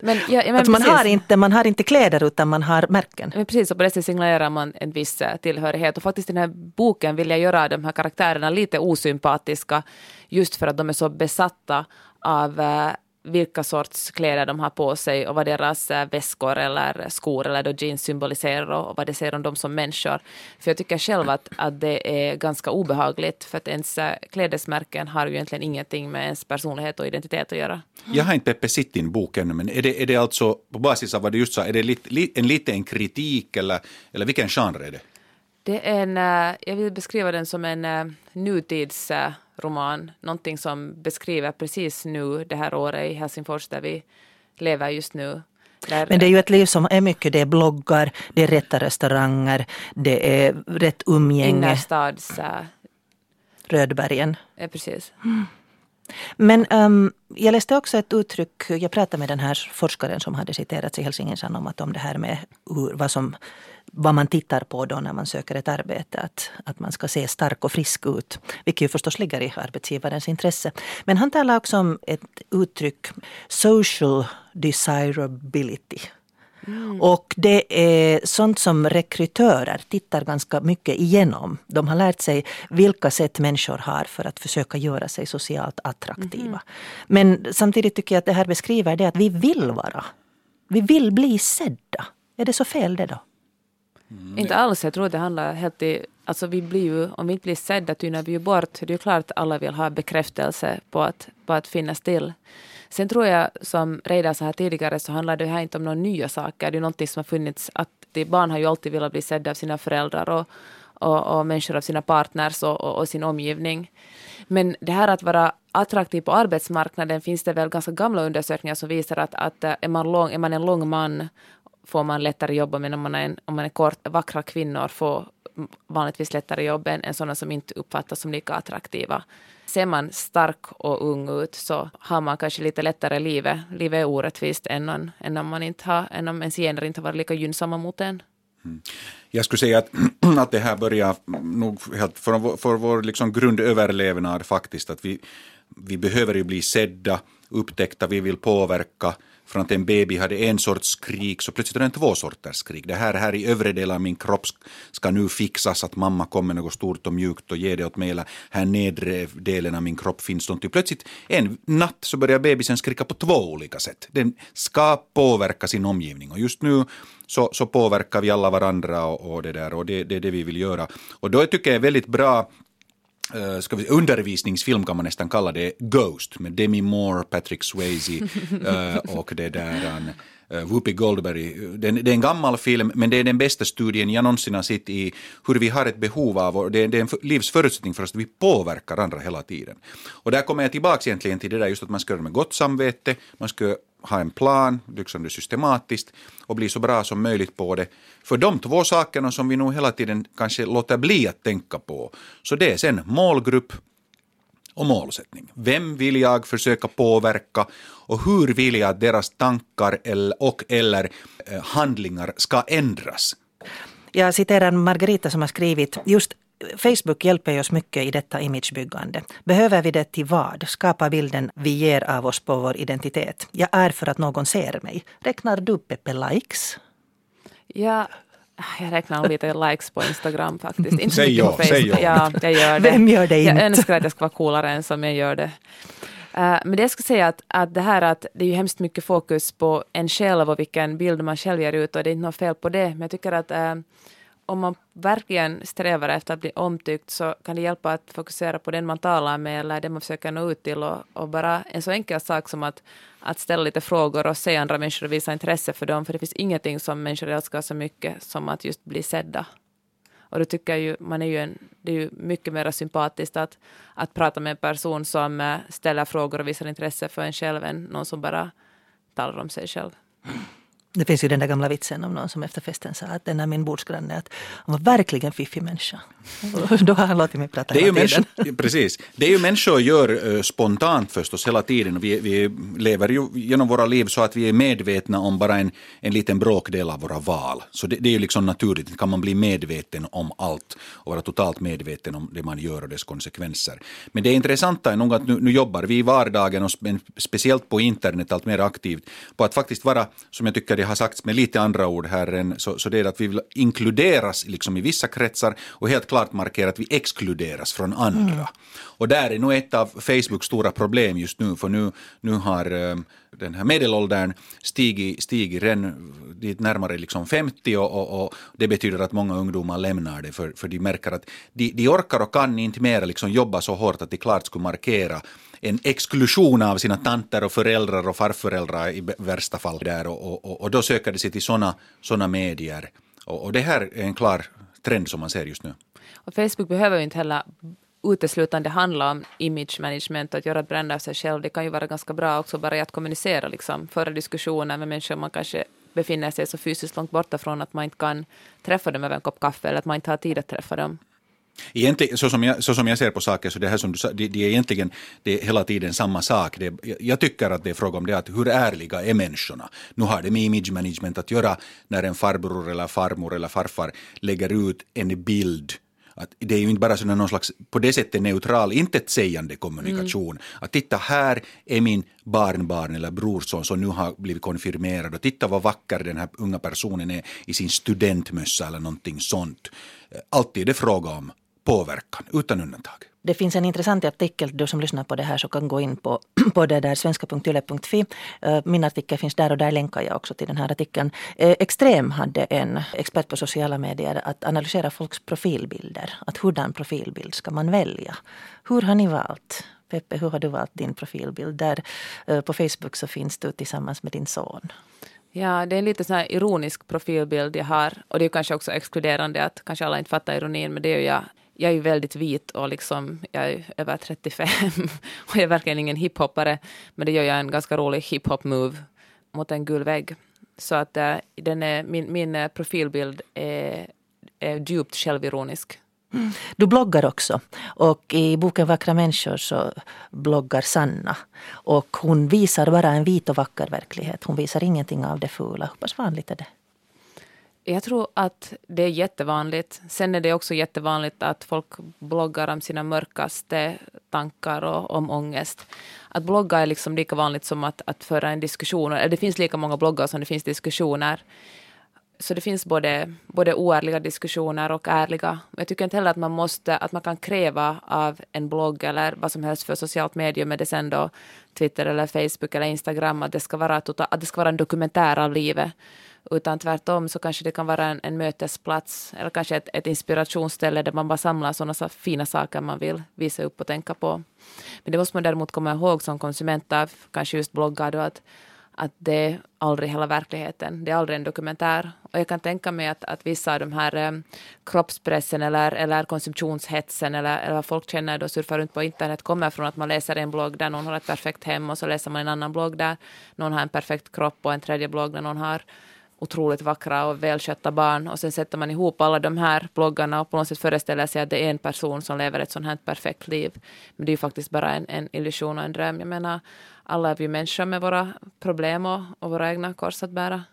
Men, ja, ja, men man, har inte, man har inte kläder utan man har märken. Men precis, och på det sättet signalerar man en viss eh, tillhörighet. Och faktiskt den här boken vill jag göra de här karaktärerna lite osympatiska just för att de är så besatta av eh, vilka sorts kläder de har på sig och vad deras eh, väskor eller skor eller då jeans symboliserar och vad det säger om dem som människor. För jag tycker själv att, att det är ganska obehagligt för att ens eh, klädesmärken har ju egentligen ingenting med ens personlighet och identitet att göra. Jag har inte Peppe sett din bok ännu, men är det, är det alltså på basis av vad du just sa, är det lit, en liten kritik eller, eller vilken genre är det? Det är en, äh, jag vill beskriva den som en nutids roman, någonting som beskriver precis nu det här året i Helsingfors där vi lever just nu. Där Men det är ju ett liv som är mycket, det är bloggar, det är rätta restauranger, det är rätt umgänge. Innerstads... Uh, Rödbergen. Ja, precis. Mm. Men um, jag läste också ett uttryck, jag pratade med den här forskaren som hade citerats i Helsingin Sanomat om det här med hur, vad, som, vad man tittar på då när man söker ett arbete. Att, att man ska se stark och frisk ut. Vilket ju förstås ligger i arbetsgivarens intresse. Men han talar också om ett uttryck, social desirability. Mm. Och det är sånt som rekrytörer tittar ganska mycket igenom. De har lärt sig vilka sätt människor har för att försöka göra sig socialt attraktiva. Mm. Men samtidigt tycker jag att det här beskriver det att vi vill vara. Vi vill bli sedda. Är det så fel det då? Mm. Inte alls. Jag tror det handlar helt i... Alltså vi blir ju, om vi inte blir sedda tynar vi ju bort. Det är ju klart att alla vill ha bekräftelse på att, på att finnas till. Sen tror jag, som Reidar sa här tidigare, så handlar det här inte om några nya saker. Det är någonting som har funnits, att det, barn har ju alltid velat bli sedda av sina föräldrar och, och, och människor av sina partners och, och, och, sin omgivning. Men det här att vara attraktiv på arbetsmarknaden finns det väl ganska gamla undersökningar som visar att, att eh, är, man lång, är man en lång man får man lättare jobb, men om man är, en, om man är kort, vackra kvinnor får vanligtvis lättare jobb än, än sådana som inte uppfattas som lika attraktiva ser man stark och ung ut så har man kanske lite lättare livet. Livet är orättvist än om, än om, man inte har, än om ens gener inte har varit lika gynnsamma mot en. Mm. Jag skulle säga att, <clears throat> att det här börjar nog helt för, vår, för vår liksom grundöverlevnad faktiskt. Att vi, vi behöver ju bli sedda, upptäckta, vi vill påverka från att en baby hade en sorts skrik så plötsligt är det två sorters skrik. Det här, här i övre delen av min kropp ska nu fixas att mamma kommer något stort och mjukt och ger det åt mig eller här nedre delen av min kropp finns någonting. Plötsligt en natt så börjar bebisen skrika på två olika sätt. Den ska påverka sin omgivning och just nu så, så påverkar vi alla varandra och, och det där och det, är det vi vill göra. Och då tycker jag är väldigt bra ska vi, undervisningsfilm kan man nästan kalla det, Ghost med Demi Moore, Patrick Swayze uh, <laughs> och det där uh, Whoopi Goldberg. Det, är en gammal film men det är den bästa studien jag någonsin har sett i hur vi har ett behov av, och det, det är en livsförutsättning för oss att vi påverkar andra hela tiden. Och där kommer jag tillbaka egentligen till det där just att man ska göra det med gott samvete, man ska ha en plan, liksom det systematiskt och bli så bra som möjligt på det. För de två sakerna som vi nog hela tiden kanske låter bli att tänka på, så det är sen målgrupp och målsättning. Vem vill jag försöka påverka och hur vill jag att deras tankar och eller eh, handlingar ska ändras? Jag citerar Margarita som har skrivit just Facebook hjälper oss mycket i detta imagebyggande. Behöver vi det till vad? Skapa bilden vi ger av oss på vår identitet. Jag är för att någon ser mig. Räknar du Peppe likes? Ja, jag räknar lite likes på Instagram faktiskt. Inte säg ja, säg ja. ja. jag gör det. Vem gör det inte? Jag önskar att jag ska vara coolare än som jag gör det. Uh, men det jag ska säga att, att det här att det är ju hemskt mycket fokus på en själv och vilken bild man själv ger ut och det är inte något fel på det. Men jag tycker att uh, om man verkligen strävar efter att bli omtyckt så kan det hjälpa att fokusera på den man talar med eller den man försöker nå ut till och, och bara en så enkel sak som att, att ställa lite frågor och se andra människor och visa intresse för dem för det finns ingenting som människor älskar så mycket som att just bli sedda. Och då tycker jag ju, man är ju en, det är ju mycket mer sympatiskt att, att prata med en person som eh, ställer frågor och visar intresse för en själv än någon som bara talar om sig själv. Det finns ju den där gamla vitsen om någon som efter festen sa att den är min bordsgranne, att han var verkligen fiffig människa. Och <laughs> då har han låtit mig prata det är hela tiden. Människor, precis. Det är ju människor gör uh, spontant förstås hela tiden. Vi, vi lever ju genom våra liv så att vi är medvetna om bara en, en liten bråkdel av våra val. Så det, det är ju liksom naturligt. Kan man bli medveten om allt och vara totalt medveten om det man gör och dess konsekvenser. Men det intressanta är nog att nu, nu jobbar vi i vardagen och speciellt på internet allt mer aktivt på att faktiskt vara, som jag tycker det har sagts med lite andra ord här än, så, så det är att vi vill inkluderas liksom i vissa kretsar och helt klart markera att vi exkluderas från andra. Mm. Och där är nog ett av Facebooks stora problem just nu, för nu, nu har um, den här medelåldern stigit, stigit redan dit närmare liksom 50 och, och, och, det betyder att många ungdomar lämnar det för, för de märker att de, de orkar och kan inte mer liksom jobba så hårt att de klart skulle markera en exklusion av sina tanter och föräldrar och farföräldrar i värsta fall. Där och, och, och då söker de sig till sådana såna medier. Och, och det här är en klar trend som man ser just nu. Och Facebook behöver ju inte heller uteslutande handla om image management och att göra ett brand av sig själv. Det kan ju vara ganska bra också bara att kommunicera, liksom, föra diskussioner med människor man kanske befinner sig så fysiskt långt borta från att man inte kan träffa dem över en kopp kaffe eller att man inte har tid att träffa dem. Egentligen, så, som jag, så som jag ser på saker, så det här som du sa, det, det är egentligen det är hela tiden samma sak. Det, jag tycker att det är fråga om det att hur ärliga är människorna? Nu har det med image management att göra när en farbror eller farmor eller farfar lägger ut en bild att det är ju inte bara sådana någon slags, på det sättet neutral, intetsägande kommunikation. Mm. Att titta, här är min barnbarn eller brorson som nu har blivit konfirmerad och titta vad vacker den här unga personen är i sin studentmössa eller någonting sånt. Alltid är det fråga om påverkan, utan undantag. Det finns en intressant artikel, du som lyssnar på det här så kan gå in på, <clears throat> på det där svenska.yle.fi. Eh, min artikel finns där och där länkar jag också till den här artikeln. Eh, Extrem hade en expert på sociala medier att analysera folks profilbilder. Att hurdan profilbild ska man välja? Hur har ni valt? Peppe, hur har du valt din profilbild? Där eh, på Facebook så finns du tillsammans med din son. Ja, det är en lite så här ironisk profilbild jag har. Och det är kanske också exkluderande att kanske alla inte fattar ironin, men det är ju jag jag är ju väldigt vit och liksom, jag är över 35 <laughs> och jag är verkligen ingen hiphoppare. Men det gör jag en ganska rolig hiphop-move mot en gul vägg. Så att äh, den är, min, min eh, profilbild är, är djupt självironisk. Mm. Du bloggar också och i boken Vackra människor så bloggar Sanna. Och hon visar bara en vit och vacker verklighet. Hon visar ingenting av det fula. Hur pass vanligt är det? Jag tror att det är jättevanligt. Sen är det också jättevanligt att folk bloggar om sina mörkaste tankar och om ångest. Att blogga är liksom lika vanligt som att, att föra en diskussion. Det finns lika många bloggar som det finns diskussioner. Så det finns både, både oärliga diskussioner och ärliga. Jag tycker inte heller att man måste, att man kan kräva av en blogg eller vad som helst för socialt medium, med det sen då Twitter eller Facebook eller Instagram, att det ska vara, total, att det ska vara en dokumentär av livet. Utan tvärtom så kanske det kan vara en, en mötesplats eller kanske ett, ett inspirationsställe där man bara samlar sådana fina saker man vill visa upp och tänka på. Men det måste man däremot komma ihåg som konsument av kanske just bloggar då att att det är aldrig hela verkligheten. Det är aldrig en dokumentär. Och jag kan tänka mig att, att vissa av de här um, kroppspressen eller, eller konsumtionshetsen eller, eller vad folk känner då surfar runt på internet kommer från att man läser en blogg där någon har ett perfekt hem och så läser man en annan blogg där någon har en perfekt kropp och en tredje blogg där någon har otroligt vackra och välskötta barn och sen sätter man ihop alla de här bloggarna och på något sätt föreställer sig att det är en person som lever ett sånt här perfekt liv. Men det är ju faktiskt bara en, en illusion och en dröm. Jag menar, alla är vi människor med våra problem och, och våra egna kors att bära.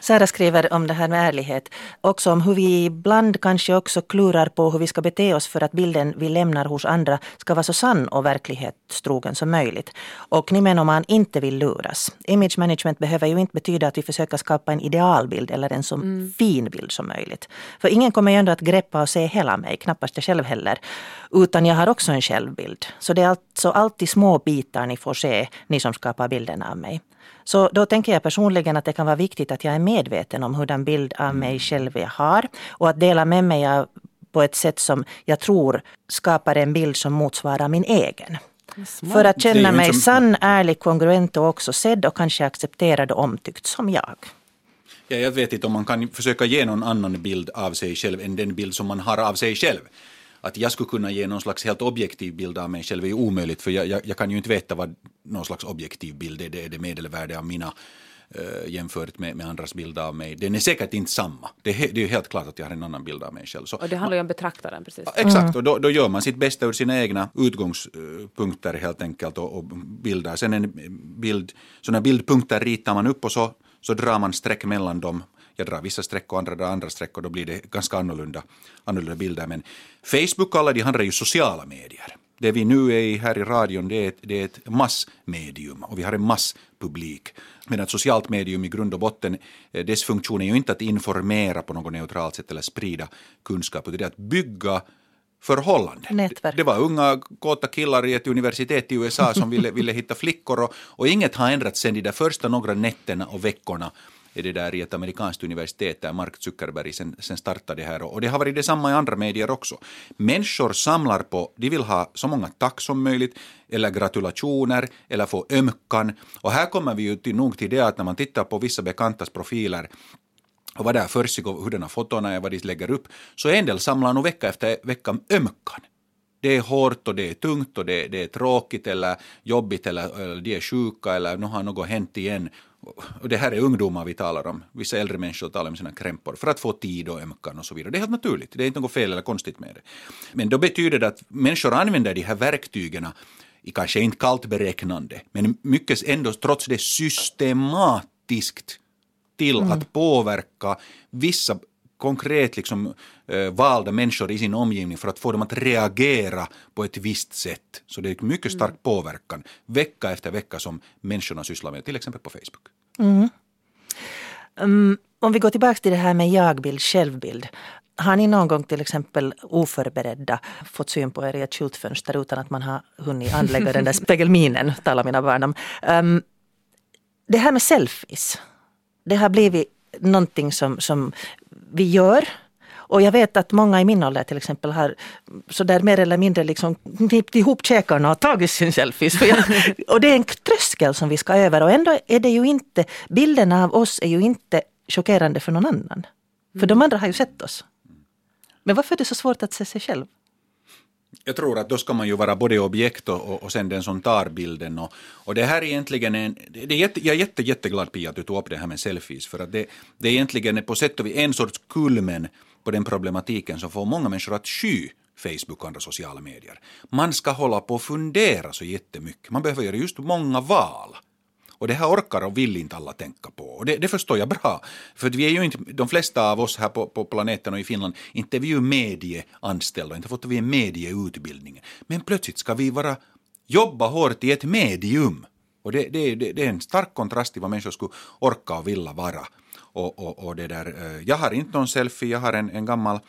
Sara skriver om det här med ärlighet. Också om hur vi ibland kanske också klurar på hur vi ska bete oss för att bilden vi lämnar hos andra ska vara så sann och verklighetstrogen som möjligt. Och ni menar om man inte vill luras. Image management behöver ju inte betyda att vi försöker skapa en idealbild eller en så mm. fin bild som möjligt. För ingen kommer ju ändå att greppa och se hela mig, knappast jag själv heller. Utan jag har också en självbild. Så det är alltså alltid små bitar ni får se, ni som skapar bilden av mig. Så då tänker jag personligen att det kan vara viktigt att jag är medveten om hurdan bild av mig själv jag har och att dela med mig av på ett sätt som jag tror skapar en bild som motsvarar min egen. För att känna mig som... sann, ärlig, kongruent och också sedd och kanske accepterad och omtyckt som jag. Ja, jag vet inte om man kan försöka ge någon annan bild av sig själv än den bild som man har av sig själv att jag skulle kunna ge någon slags helt objektiv bild av mig själv är ju omöjligt för jag, jag, jag kan ju inte veta vad någon slags objektiv bild är. Det är det medelvärde av mina jämfört med, med andras bild av mig. Den är säkert inte samma. Det är, det är helt klart att jag har en annan bild av mig själv. Så, och det handlar ju om betraktaren precis. Exakt, mm. och då, då, gör man sitt bästa ur sina egna utgångspunkter helt enkelt och, och bilder. Sen en bild, sådana bildpunkter ritar man upp och så, så drar man streck mellan dem jag drar vissa streck och andra drar andra streck och då blir det ganska annorlunda, annorlunda bilder. Men Facebook och alla de andra är ju sociala medier. Det vi nu är i här i radion det är, ett, det är ett massmedium och vi har en masspublik. Men ett socialt medium i grund och botten, eh, dess funktion är ju inte att informera på något neutralt sätt eller sprida kunskap, utan det är att bygga förhållande. Nätverk. Det var unga kåta killar i ett universitet i USA som ville, <laughs> ville hitta flickor och, och inget har ändrats sen de där första några nätterna och veckorna är det där i ett amerikanskt universitet där Mark Zuckerberg sen, sen startade det här. Och det har varit detsamma i andra medier också. Människor samlar på, de vill ha så många tack som möjligt, eller gratulationer, eller få ömkan. Och här kommer vi ju till, nog till det att när man tittar på vissa bekantas profiler och vad där försiggår, hurdana fotona är, vad de lägger upp, så en del samlar nog vecka efter vecka ömkan det är hårt och det är tungt och det, det är tråkigt eller jobbigt eller, eller de är sjuka eller nu har något hänt igen och det här är ungdomar vi talar om, vissa äldre människor talar om sina krämpor, för att få tid och ömkan och så vidare. Det är helt naturligt, det är inte något fel eller konstigt med det. Men då betyder det att människor använder de här verktygen i kanske inte kallt beräknande, men mycket ändå trots det systematiskt till mm. att påverka vissa konkret liksom, äh, valda människor i sin omgivning för att få dem att reagera på ett visst sätt. Så det är mycket stark mm. påverkan vecka efter vecka som människorna sysslar med, till exempel på Facebook. Mm. Um, om vi går tillbaka till det här med jagbild, självbild. Har ni någon gång till exempel oförberedda fått syn på er i ett skyltfönster utan att man har hunnit anlägga den där <laughs> spegelminen, talar mina barn om. Um, det här med selfies, det har blivit någonting som, som vi gör. Och jag vet att många i min ålder till exempel har sådär mer eller mindre liksom knipt ihop käkarna och tagit sin selfies. <laughs> och det är en tröskel som vi ska över och ändå är det ju inte, bilden av oss är ju inte chockerande för någon annan. För de andra har ju sett oss. Men varför är det så svårt att se sig själv? Jag tror att då ska man ju vara både objekt och, och sen den som tar bilden. Och, och det här är egentligen en... Det är jätte, jag är jätte, jätteglad Pia att du tog upp det här med selfies. För att det, det är egentligen på sätt och vis en sorts kulmen på den problematiken som får många människor att sky Facebook och andra sociala medier. Man ska hålla på och fundera så jättemycket. Man behöver göra just många val. Och det här orkar och vill inte alla tänka på. Och det, det förstår jag bra. För vi är ju inte, de flesta av oss här på, på planeten och i Finland, inte är vi ju medieanställda, inte fått vi en medieutbildning. Men plötsligt ska vi vara, jobba hårt i ett medium. Och det, det, det, det är en stark kontrast till vad människor skulle orka och vilja vara. Och, och, och det där, eh, jag har inte någon selfie, jag har en, en gammal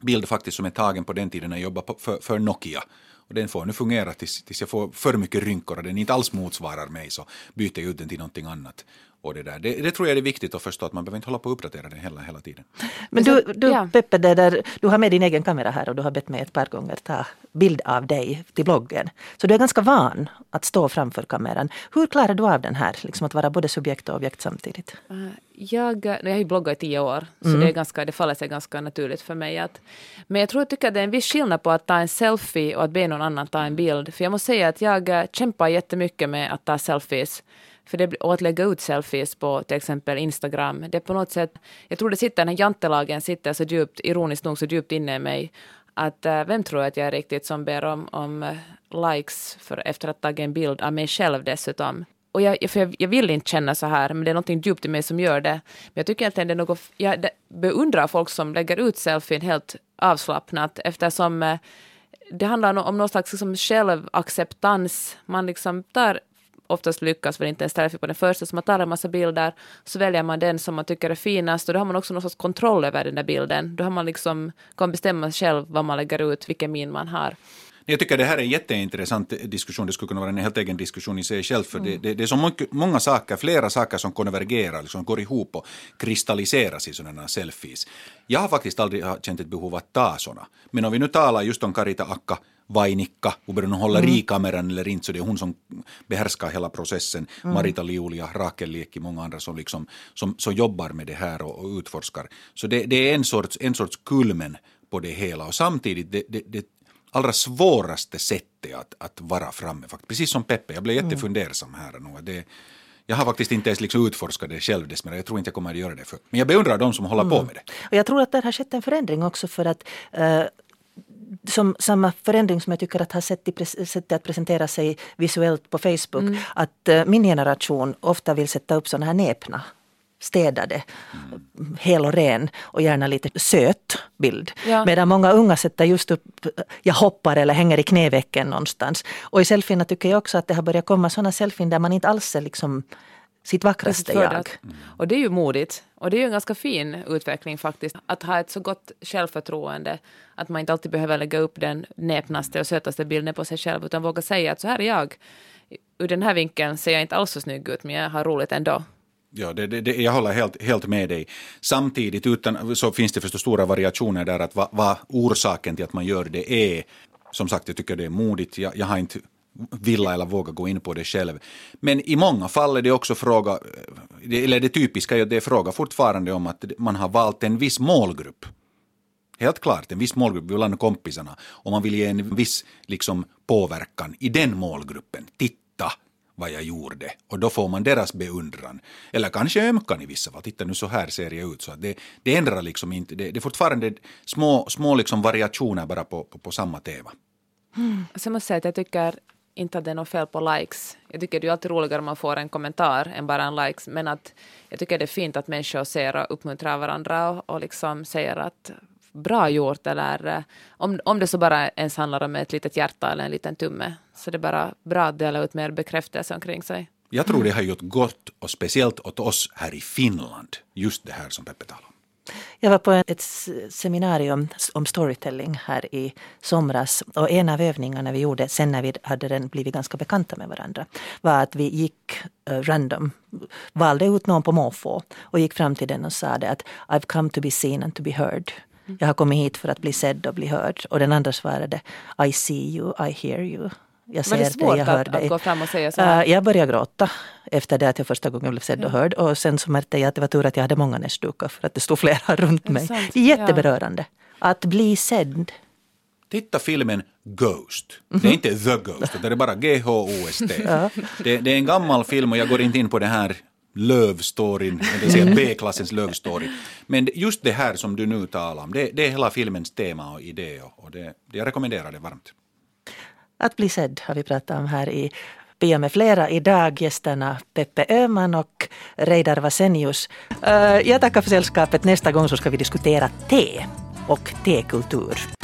bild faktiskt som är tagen på den tiden när jag jobbade för, för Nokia. Och den får nu fungera tills, tills jag får för mycket rynkor och den inte alls motsvarar mig så byter jag ut den till någonting annat. Och det, där. Det, det, tror jag är viktigt att förstå att man behöver inte hålla på att uppdatera den hela, hela tiden. Men du, du ja. Peppe, det där, du har med din egen kamera här och du har bett mig ett par gånger ta bild av dig till bloggen. Så du är ganska van att stå framför kameran. Hur klarar du av den här, liksom att vara både subjekt och objekt samtidigt? Uh, jag, jag har ju bloggat i tio år, så mm. det, är ganska, det faller sig ganska naturligt för mig. Att, men jag tror jag tycker att det är en viss skillnad på att ta en selfie och att be någon annan ta en bild. För jag måste säga att jag eh, kämpar jättemycket med att ta selfies. För det, och att lägga ut selfies på till exempel Instagram, det är på något sätt, jag tror det sitter, den här jantelagen sitter så djupt, ironiskt nog så djupt inne i mig, att äh, vem tror jag att jag är riktigt som ber om, om eh, likes för, efter att ha tagit en bild av mig själv dessutom. Och jag, för jag, jag, vill inte känna så här, men det är något djupt i mig som gör det. Men jag tycker egentligen det är något, jag beundrar folk som lägger ut selfien helt avslappnat eftersom äh, det handlar om någon slags liksom, självacceptans. Man liksom tar oftast lyckas väl inte en selfie på den första, så man tar en massa bilder, så väljer man den som man tycker är finast och då har man också någon sorts kontroll över den där bilden. Då har man liksom, kan bestämma själv vad man lägger ut, vilken min man har. Jag tycker det här är en jätteintressant diskussion. Det skulle kunna vara en helt egen diskussion i sig själv. För mm. det, det, det, är så många saker, flera saker som konvergerar, liksom går ihop och kristalliseras i sådana selfies. Jag har faktiskt aldrig känt ett behov att ta sådana. Men om vi nu talar just om Karita Akka Vainikka, oberoende hon håller mm. kameran eller inte, så det är hon som behärskar hela processen. Mm. Marita Liulia, Rakel Liekki, många andra som, liksom, som, som jobbar med det här och, och utforskar. Så det, det, är en sorts, en sorts kulmen på det hela och samtidigt det, det, det allra svåraste sättet att, att vara framme. Precis som Peppe, jag blev mm. jättefundersam här nu. Det, jag har faktiskt inte ens liksom utforskat det själv, men jag tror inte jag kommer att göra det. För. Men jag beundrar de som håller mm. på med det. Och jag tror att det har skett en förändring också för att uh, som samma förändring som jag tycker att har sett i sättet att presentera sig visuellt på Facebook. Mm. Att uh, min generation ofta vill sätta upp sådana här näpna städade, mm. hel och ren och gärna lite söt bild. Ja. Medan många unga sätter just upp, jag hoppar eller hänger i knävecken någonstans. Och i selfierna tycker jag också att det har börjat komma sådana selfien där man inte alls är liksom sitt vackraste jag. Mm. Och det är ju modigt. Och det är ju en ganska fin utveckling faktiskt. Att ha ett så gott självförtroende. Att man inte alltid behöver lägga upp den näpnaste och sötaste bilden på sig själv. Utan våga säga att så här är jag. Ur den här vinkeln ser jag inte alls så snygg ut men jag har roligt ändå. Ja, det, det, jag håller helt, helt med dig. Samtidigt utan, så finns det förstås stora variationer där att vad, vad orsaken till att man gör det är. Som sagt, jag tycker det är modigt. Jag, jag har inte vilja eller våga gå in på det själv. Men i många fall är det också fråga, eller det typiska är att det är fråga fortfarande om att man har valt en viss målgrupp. Helt klart, en viss målgrupp bland kompisarna. Och man vill ge en viss liksom, påverkan i den målgruppen. Titta vad jag gjorde. Och då får man deras beundran. Eller kanske ömkan i vissa fall. Titta nu så här ser jag ut. Så det, det ändrar liksom inte. Det, det är fortfarande små, små liksom variationer bara på, på, på samma tema. Mm. Så jag måste säga att jag tycker inte att det är något fel på likes. Jag tycker det är alltid roligare om man får en kommentar än bara en likes. Men att jag tycker det är fint att människor ser och uppmuntrar varandra och, och liksom säger att bra gjort eller eh, om, om det så bara ens handlar om ett litet hjärta eller en liten tumme. Så det är bara bra att dela ut mer bekräftelse omkring sig. Jag tror det har gjort gott och speciellt åt oss här i Finland, just det här som Peppe talar om. Jag var på ett seminarium om storytelling här i somras och en av övningarna vi gjorde sen när vi hade den blivit ganska bekanta med varandra var att vi gick uh, random, valde ut någon på måfå och gick fram till den och sa det att I've come to be seen and to be heard. Jag har kommit hit för att bli sedd och bli hörd. Och den andra svarade I see you, I hear you. Jag ser var det svårt jag hör att, att gå fram och säga så här? Uh, jag började gråta efter det att jag första gången blev sedd och hörd. Och sen så märkte jag att det var tur att jag hade många näsdukar för att det stod flera <laughs> runt mig. Det är jätteberörande. Ja. Att bli sedd. Titta filmen Ghost. Det är inte The Ghost, det är bara G-H-O-S-T. <laughs> ja. det, det, är en gammal film och jag går inte in på det här lövstoryn, B-klassens lövstory. Men just det här som du nu talar om, det, det är hela filmens tema och idé och det, det jag rekommenderar det varmt. Att bli sedd har vi pratat om här i Pia med flera idag, gästerna Peppe Öhman och Reidar Vasenius. Eh, jag tackar för sällskapet. Nästa gång så ska vi diskutera te och tekultur.